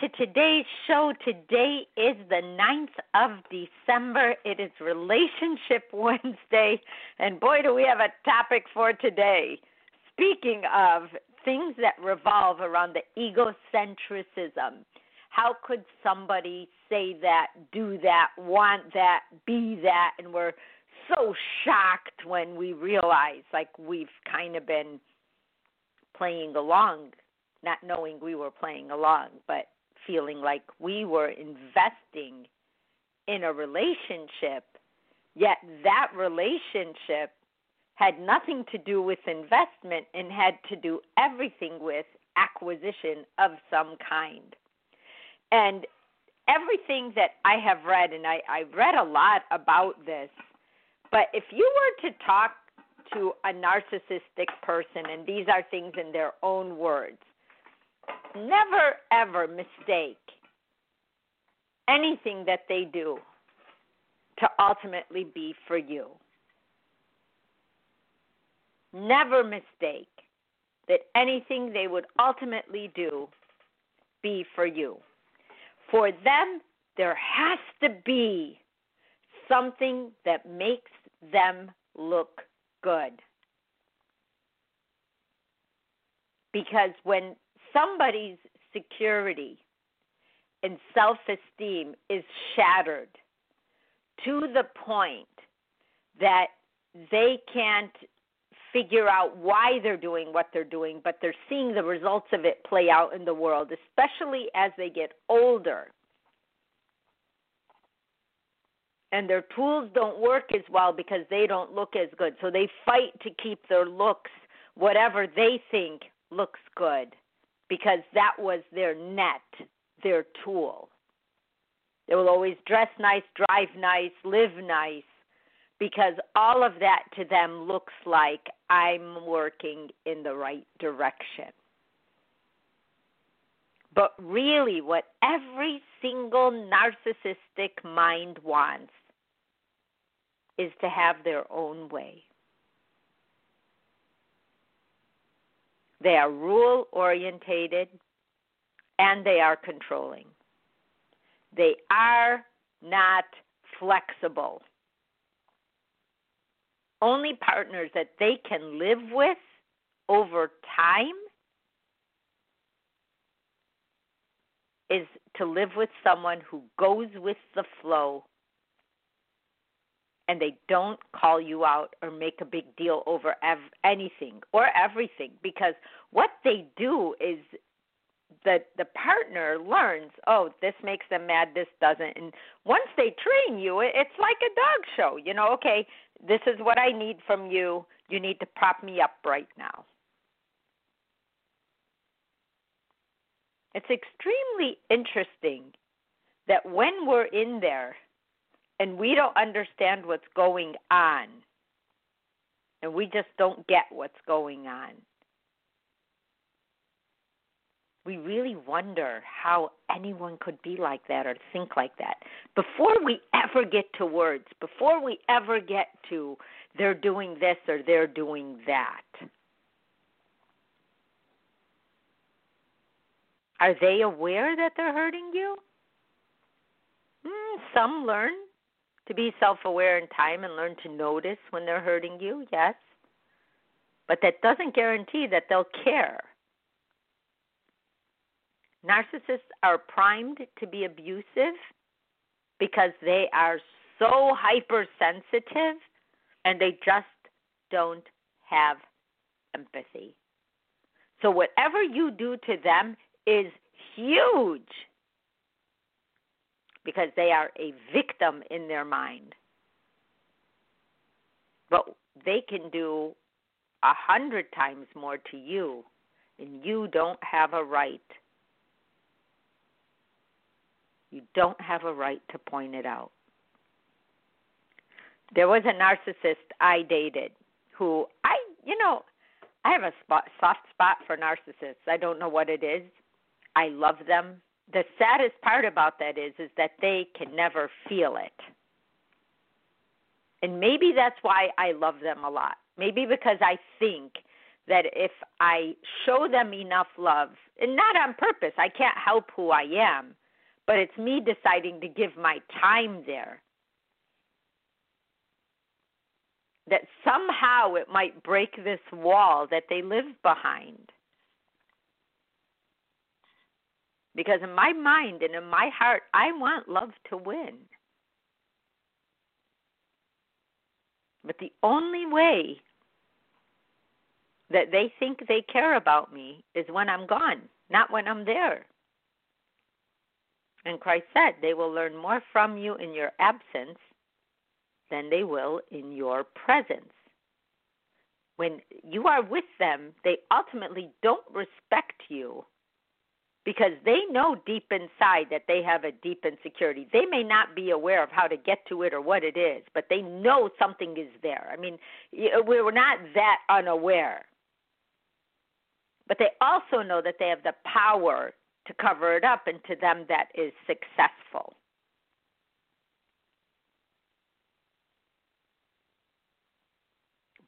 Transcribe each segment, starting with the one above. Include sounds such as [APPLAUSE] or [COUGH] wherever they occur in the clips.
To today's show. Today is the 9th of December. It is Relationship [LAUGHS] Wednesday, and boy, do we have a topic for today. Speaking of things that revolve around the egocentrism, how could somebody say that, do that, want that, be that, and we're so shocked when we realize like we've kind of been playing along, not knowing we were playing along, but feeling like we were investing in a relationship, yet that relationship had nothing to do with investment and had to do everything with acquisition of some kind. And everything that I have read, and I, I read a lot about this, but if you were to talk to a narcissistic person, and these are things in their own words. Never ever mistake anything that they do to ultimately be for you. Never mistake that anything they would ultimately do be for you. For them, there has to be something that makes them look good. Because when somebody's security and self esteem is shattered to the point that they can't figure out why they're doing what they're doing, but they're seeing the results of it play out in the world, especially as they get older and their tools don't work as well because they don't look as good. So they fight to keep their looks whatever they think looks good because that was their net, their tool. They will always dress nice, drive nice, live nice because all of that to them looks like I'm working in the right direction. But really, what every single narcissistic mind wants is to have their own way. They are rule orientated and they are controlling. They are not flexible. Only partners that they can live with over time is to live with someone who goes with the flow and they don't call you out or make a big deal over ev- anything or everything because what they do is that the partner learns oh this makes them mad this doesn't and once they train you it's like a dog show you know okay this is what i need from you you need to prop me up right now. It's extremely interesting that when we're in there and we don't understand what's going on, and we just don't get what's going on, we really wonder how anyone could be like that or think like that. Before we ever get to words, before we ever get to they're doing this or they're doing that. Are they aware that they're hurting you? Mm, some learn to be self aware in time and learn to notice when they're hurting you, yes. But that doesn't guarantee that they'll care. Narcissists are primed to be abusive because they are so hypersensitive and they just don't have empathy. So, whatever you do to them is huge because they are a victim in their mind. But they can do a hundred times more to you, and you don't have a right. You don't have a right to point it out. There was a narcissist I dated who I, you know, I have a spot, soft spot for narcissists. I don't know what it is. I love them. The saddest part about that is is that they can never feel it. And maybe that's why I love them a lot. Maybe because I think that if I show them enough love, and not on purpose, I can't help who I am, but it's me deciding to give my time there. That somehow it might break this wall that they live behind. Because in my mind and in my heart, I want love to win. But the only way that they think they care about me is when I'm gone, not when I'm there. And Christ said, they will learn more from you in your absence than they will in your presence. When you are with them, they ultimately don't respect you because they know deep inside that they have a deep insecurity. They may not be aware of how to get to it or what it is, but they know something is there. I mean, uh, we're not that unaware. But they also know that they have the power to cover it up, and to them that is successful.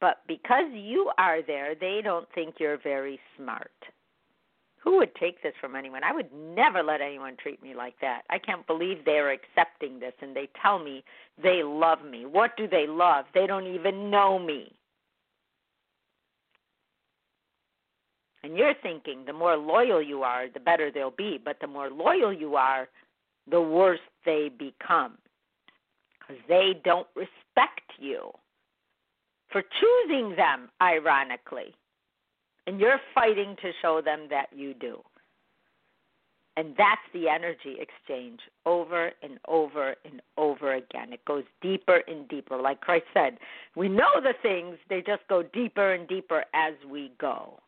But because you are there, they don't think you're very smart. Who would take this from anyone? I would never let anyone treat me like that. I can't believe they're accepting this and they tell me they love me. What do they love? They don't even know me. And you're thinking the more loyal you are, the better they'll be. But the more loyal you are, the worse they become. Because they don't respect you for choosing them, ironically. And you're fighting to show them that you do. And that's the energy exchange over and over and over again. It goes deeper and deeper. Like Christ said, we know the things, they just go deeper and deeper as we go.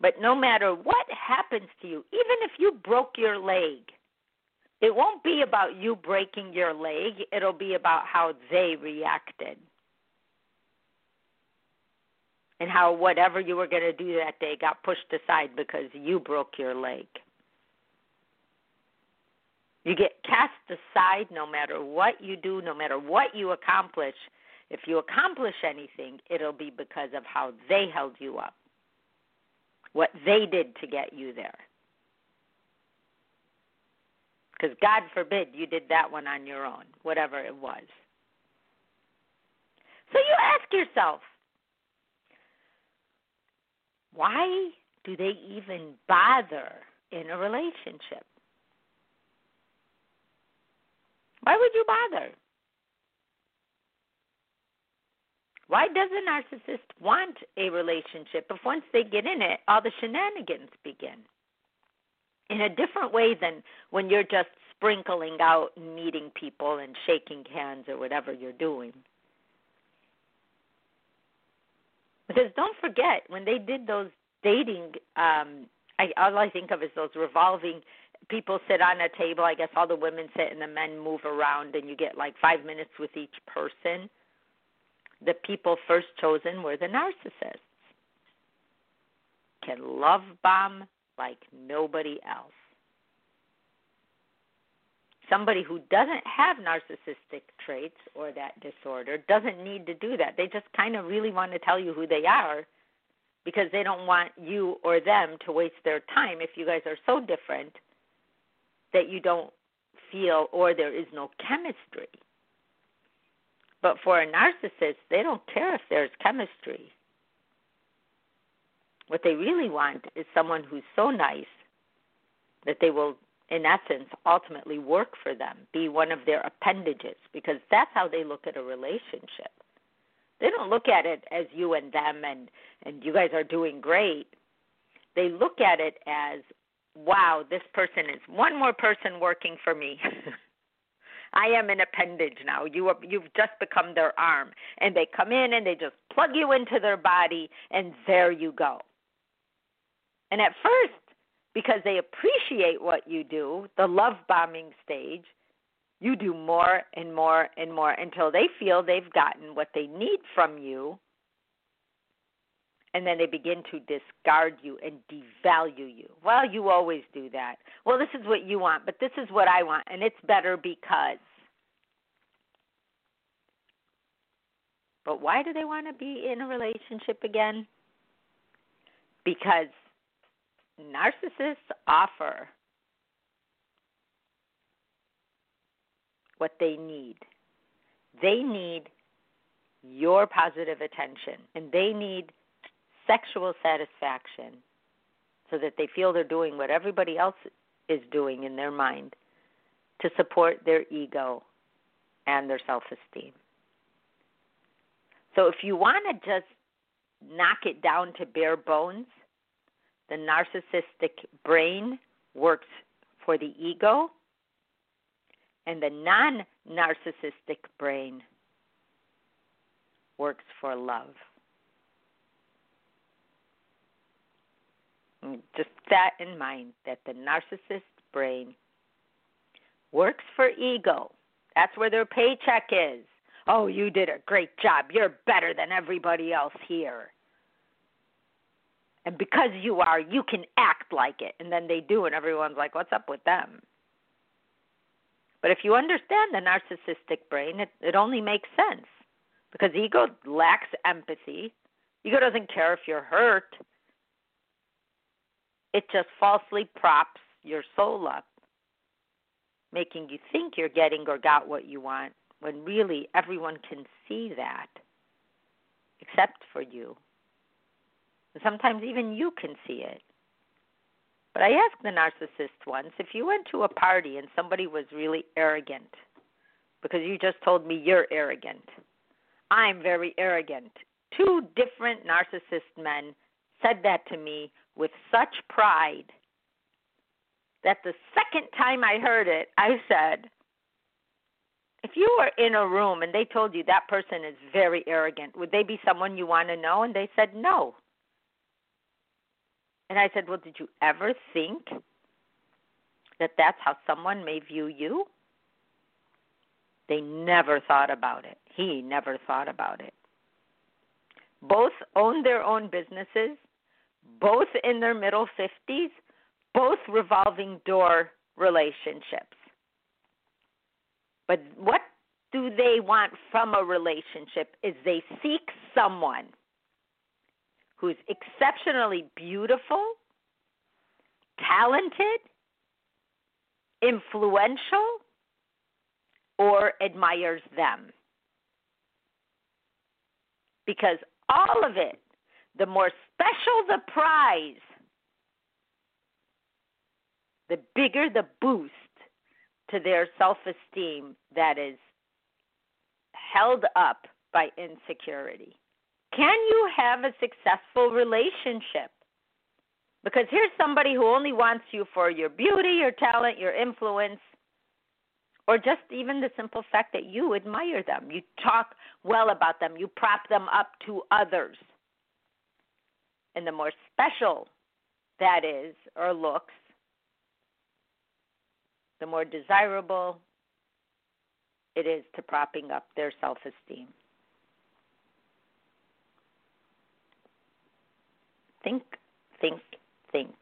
But no matter what happens to you, even if you broke your leg, it won't be about you breaking your leg, it'll be about how they reacted. And how whatever you were going to do that day got pushed aside because you broke your leg. You get cast aside no matter what you do, no matter what you accomplish. If you accomplish anything, it'll be because of how they held you up what they did to get you there. Because God forbid you did that one on your own, whatever it was. So you ask yourself, why do they even bother in a relationship? Why would you bother? Why does a narcissist want a relationship if once they get in it, all the shenanigans begin? In a different way than when you're just sprinkling out and meeting people and shaking hands or whatever you're doing. Because don't forget, when they did those dating, um, I, all I think of is those revolving people sit on a table. I guess all the women sit and the men move around, and you get like five minutes with each person the people first chosen were the narcissists. Can love bomb like nobody else. Somebody who doesn't have narcissistic traits or that disorder doesn't need to do that. They just kind of really want to tell you who they are because they don't want you or them to waste their time if you guys are so different that you don't feel or there is no chemistry. But for a narcissist, they don't care if there's chemistry. What they really want is someone who's so nice that they will, in essence, ultimately work for them, be one of their appendages, because that's how they look at a relationship. They don't look at it as you and them and and you guys are doing great. They look at it as wow, this person is one more person working for me. [LAUGHS] I am an appendage now. You are, you've just become their arm, and they come in and they just plug you into their body, and there you go. And at first, because they appreciate what you do, the love bombing stage, you do more and more and more until they feel they've gotten what they need from you and then they begin to discard you and devalue you. Well, you always do that. Well, this is what you want, but this is what I want, and it's better because. But why do they want to be in a relationship again? Because narcissists offer what they need. They need your positive attention, and they need sexual satisfaction so that they feel they're doing what everybody else is doing in their mind to support their ego and their self esteem. So if you want to just knock it down to bare bones, the narcissistic brain works for the ego, and the non narcissistic brain works for love. Mm, just that in mind that the narcissist brain works for ego. That's where their paycheck is. Oh, you did a great job. You're better than everybody else here. And because you are, you can act like it. And then they do, and everyone's like, what's up with them? But if you understand the narcissistic brain, it, it only makes sense because ego lacks empathy. Ego doesn't care if you're hurt. It just falsely props your soul up, making you think you're getting or got what you want, when really everyone can see that, except for you. Sometimes even you can see it. But I asked the narcissist once if you went to a party and somebody was really arrogant, because you just told me you're arrogant. I'm very arrogant. Two different narcissist men said that to me with such pride that the second time I heard it, I said, if you were in a room and they told you that person is very arrogant, would they be someone you want to know? And they said, no. And I said, well, did you ever think that that's how someone may view you? They never thought about it. He never thought about it. Both own their own businesses both in their middle 50s, both revolving door relationships. But what do they want from a relationship is they seek someone who's exceptionally beautiful, talented, influential, or admires them. Because all of it the more special the prize, the bigger the boost to their self esteem that is held up by insecurity. Can you have a successful relationship? Because here's somebody who only wants you for your beauty, your talent, your influence, or just even the simple fact that you admire them. You talk well about them, you prop them up to others and the more special that is or looks, the more desirable it is to propping up their self esteem. Think, think, think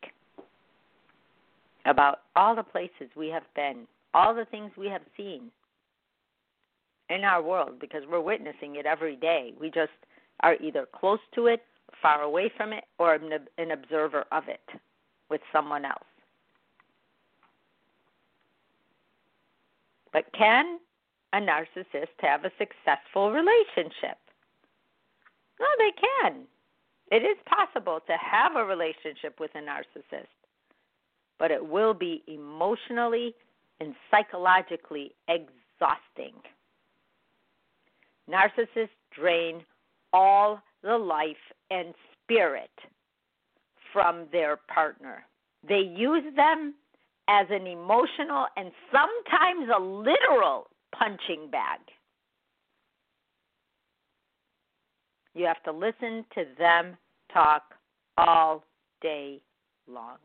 about all the places we have been, all the things we have seen in our world because we're witnessing it every day. We just are either close to it far away from it or an observer of it with someone else. But can a narcissist have a successful relationship? No, they can. It is possible to have a relationship with a narcissist, but it will be emotionally and psychologically exhausting. Narcissists drain all the life and spirit from their partner. They use them as an emotional and sometimes a literal punching bag. You have to listen to them talk all day long.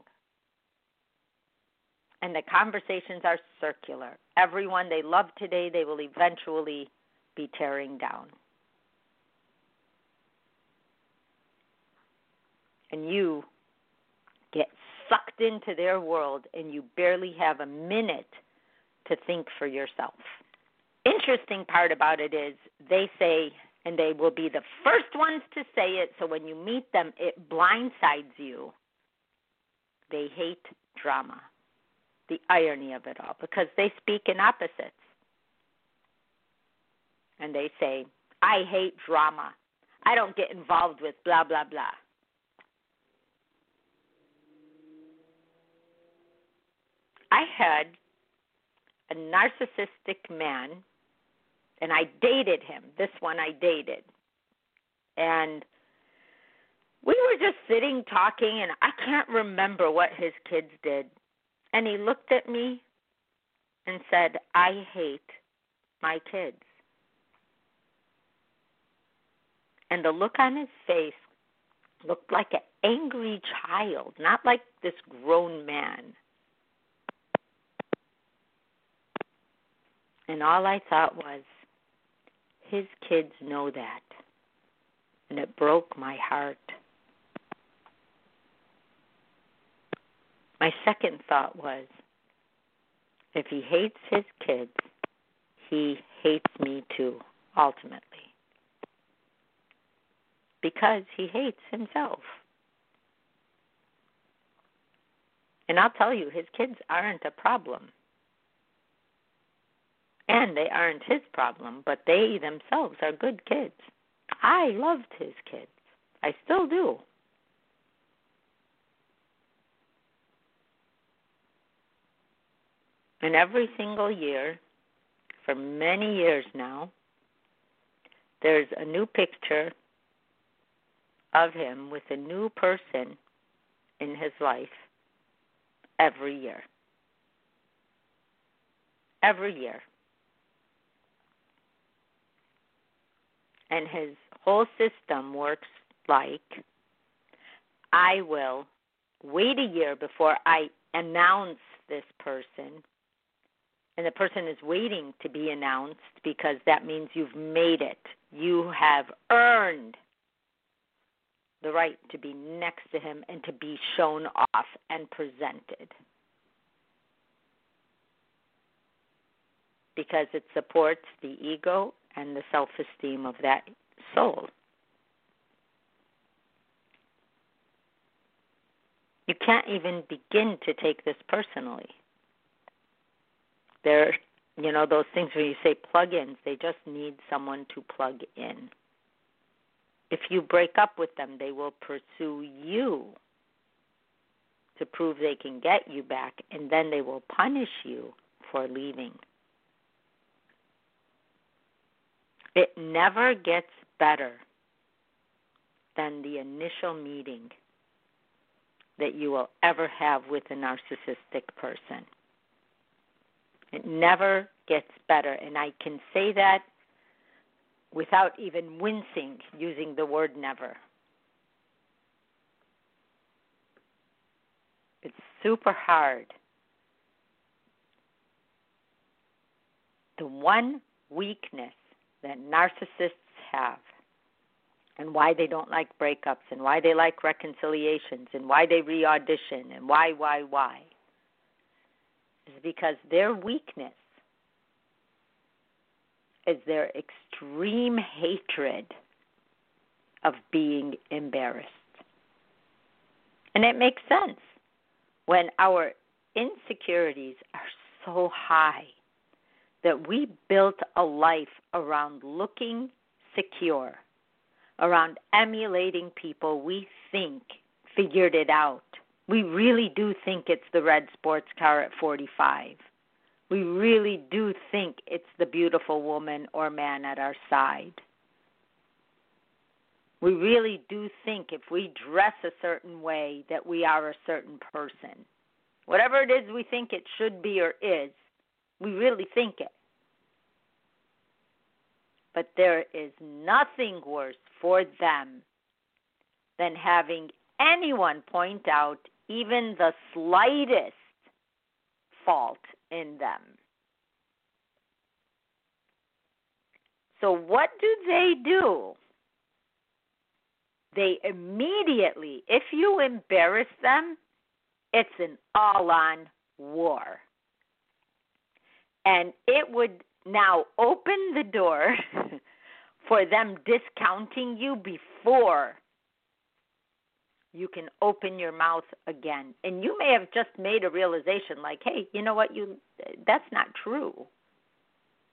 And the conversations are circular. Everyone they love today, they will eventually be tearing down. And you get sucked into their world and you barely have a minute to think for yourself. Interesting part about it is they say, and they will be the first ones to say it, so when you meet them, it blindsides you. They hate drama. The irony of it all, because they speak in opposites. And they say, I hate drama. I don't get involved with blah, blah, blah. I had a narcissistic man, and I dated him. This one I dated. And we were just sitting talking, and I can't remember what his kids did. And he looked at me and said, I hate my kids. And the look on his face looked like an angry child, not like this grown man. And all I thought was, his kids know that. And it broke my heart. My second thought was, if he hates his kids, he hates me too, ultimately. Because he hates himself. And I'll tell you, his kids aren't a problem and they aren't his problem, but they themselves are good kids. I loved his kids. I still do. And every single year, for many years now, there's a new picture of him with a new person in his life every year. Every year. And his whole system works like I will wait a year before I announce this person. And the person is waiting to be announced because that means you've made it. You have earned the right to be next to him and to be shown off and presented. Because it supports the ego and the self esteem of that soul. You can't even begin to take this personally. They're, you know, those things where you say plug ins, they just need someone to plug in. If you break up with them, they will pursue you to prove they can get you back, and then they will punish you for leaving. It never gets better than the initial meeting that you will ever have with a narcissistic person. It never gets better. And I can say that without even wincing using the word never. It's super hard. The one weakness that narcissists have and why they don't like breakups and why they like reconciliations and why they re audition and why, why, why is because their weakness is their extreme hatred of being embarrassed. And it makes sense when our insecurities are so high that we built a life around looking secure, around emulating people we think figured it out. We really do think it's the red sports car at 45. We really do think it's the beautiful woman or man at our side. We really do think if we dress a certain way that we are a certain person. Whatever it is we think it should be or is, we really think it. But there is nothing worse for them than having anyone point out even the slightest fault in them. So, what do they do? They immediately, if you embarrass them, it's an all on war. And it would now open the door [LAUGHS] for them discounting you before you can open your mouth again. And you may have just made a realization like, hey, you know what, you that's not true.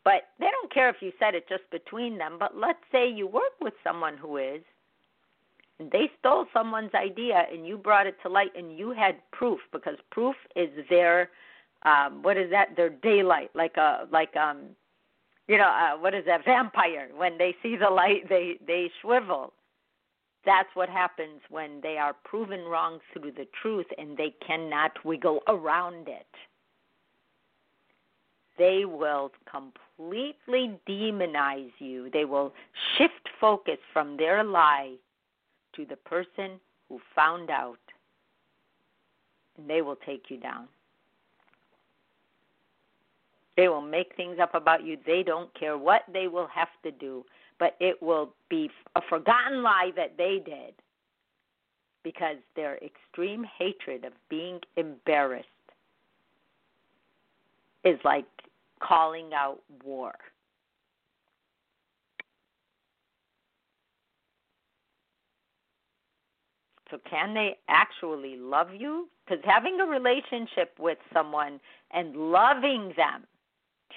But they don't care if you said it just between them, but let's say you work with someone who is and they stole someone's idea and you brought it to light and you had proof because proof is their um what is that? Their daylight like a like um you know uh, what is that? Vampire. When they see the light they they shrivel that's what happens when they are proven wrong through the truth and they cannot wiggle around it. They will completely demonize you. They will shift focus from their lie to the person who found out, and they will take you down. They will make things up about you. They don't care what they will have to do, but it will be a forgotten lie that they did because their extreme hatred of being embarrassed is like calling out war. So, can they actually love you? Because having a relationship with someone and loving them,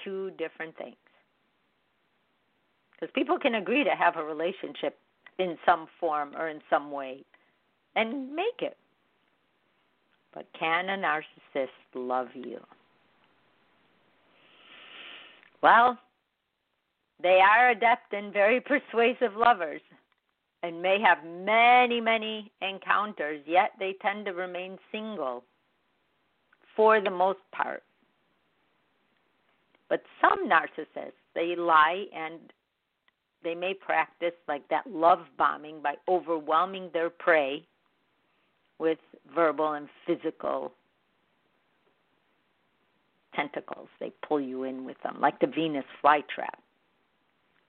two different things. Because people can agree to have a relationship in some form or in some way and make it. But can a narcissist love you? Well, they are adept and very persuasive lovers and may have many, many encounters, yet they tend to remain single for the most part. But some narcissists, they lie and they may practice like that love bombing by overwhelming their prey with verbal and physical tentacles. They pull you in with them, like the Venus flytrap.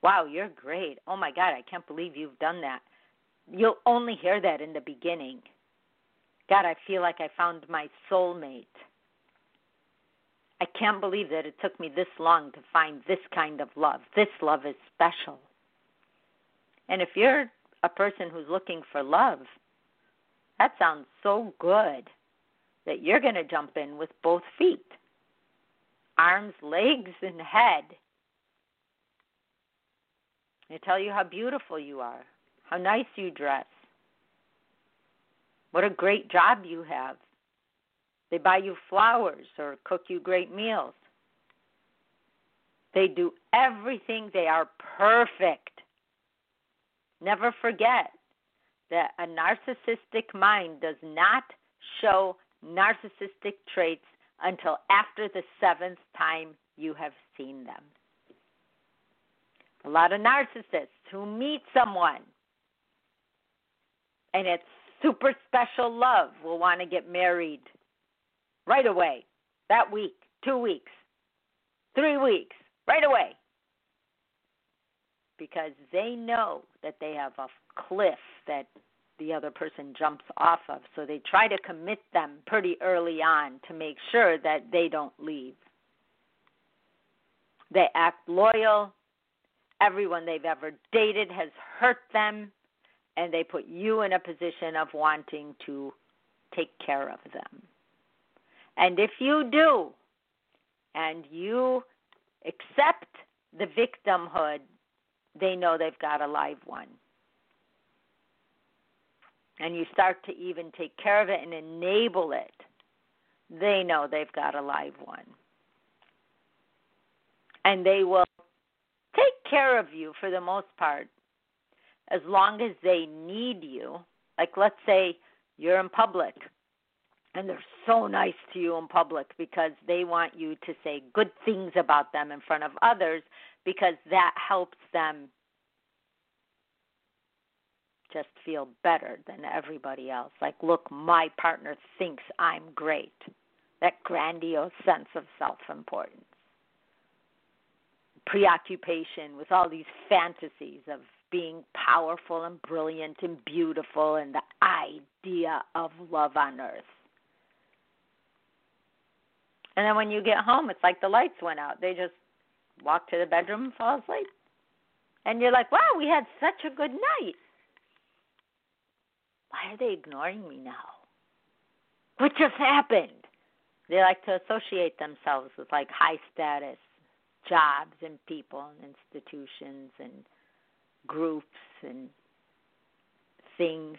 Wow, you're great. Oh my God, I can't believe you've done that. You'll only hear that in the beginning. God, I feel like I found my soulmate. I can't believe that it took me this long to find this kind of love. This love is special. And if you're a person who's looking for love, that sounds so good that you're going to jump in with both feet arms, legs, and head they tell you how beautiful you are, how nice you dress, what a great job you have. They buy you flowers or cook you great meals. They do everything. They are perfect. Never forget that a narcissistic mind does not show narcissistic traits until after the seventh time you have seen them a lot of narcissists who meet someone and it's super special love will want to get married right away, that week, two weeks, three weeks, right away. Because they know that they have a cliff that the other person jumps off of. So they try to commit them pretty early on to make sure that they don't leave. They act loyal, everyone they've ever dated has hurt them, and they put you in a position of wanting to take care of them. And if you do, and you accept the victimhood, they know they've got a live one. And you start to even take care of it and enable it, they know they've got a live one. And they will take care of you for the most part. as long as they need you. Like, let's say you're in public and they're so nice to you in public because they want you to say good things about them in front of others because that helps them just feel better than everybody else. Like, look, my partner thinks I'm great. That grandiose sense of self importance. Preoccupation with all these fantasies of being powerful and brilliant and beautiful and the idea of love on earth. And then when you get home, it's like the lights went out. They just walk to the bedroom and fall asleep. And you're like, wow, we had such a good night. Why are they ignoring me now? What just happened? They like to associate themselves with like high status jobs and people and institutions and groups and things.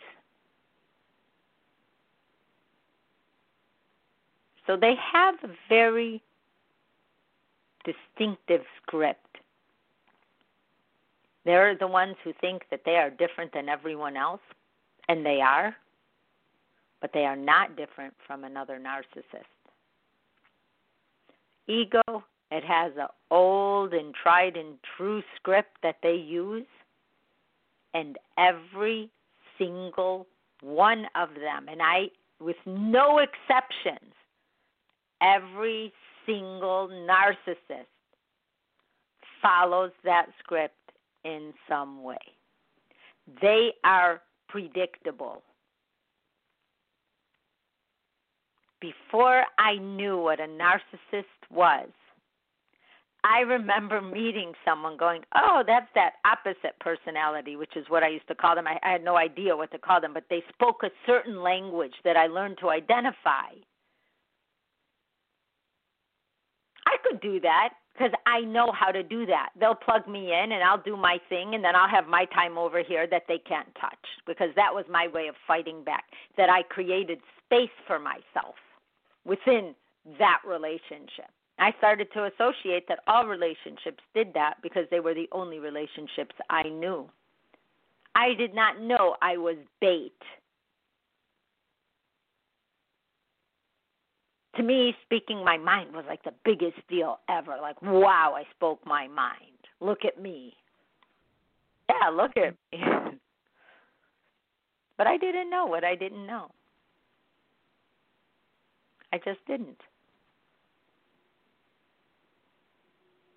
So they have a very distinctive script. They're the ones who think that they are different than everyone else, and they are, but they are not different from another narcissist. Ego, it has an old and tried and true script that they use, and every single one of them, and I, with no exceptions, every single narcissist follows that script in some way. They are predictable. Before I knew what a narcissist was, I remember meeting someone going, Oh, that's that opposite personality, which is what I used to call them. I, I had no idea what to call them, but they spoke a certain language that I learned to identify. I could do that because I know how to do that. They'll plug me in and I'll do my thing and then I'll have my time over here that they can't touch because that was my way of fighting back. That I created space for myself within that relationship. I started to associate that all relationships did that because they were the only relationships I knew. I did not know I was bait to me, speaking my mind was like the biggest deal ever. Like, wow, I spoke my mind. Look at me. Yeah, look at me. [LAUGHS] but I didn't know what I didn't know. I just didn't.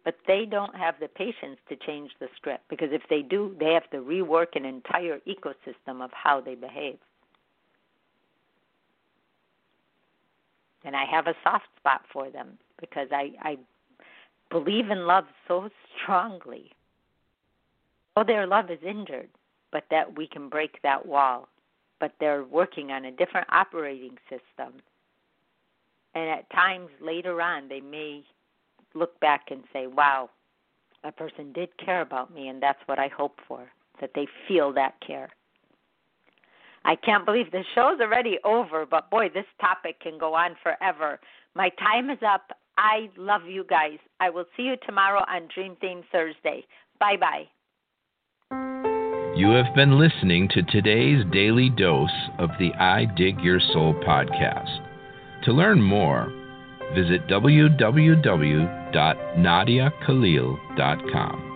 But they don't have the patience to change the script because if they do, they have to rework an entire ecosystem of how they behave. And I have a soft spot for them because I I believe in love so strongly. Oh, their love is injured, but that we can break that wall. But they're working on a different operating system. And at times later on, they may look back and say, wow, a person did care about me, and that's what I hope for, that they feel that care. I can't believe the show's already over, but boy, this topic can go on forever. My time is up. I love you guys. I will see you tomorrow on Dream Theme Thursday. Bye bye. You have been listening to today's daily dose of the I Dig Your Soul podcast. To learn more, visit www.nadiakhalil.com.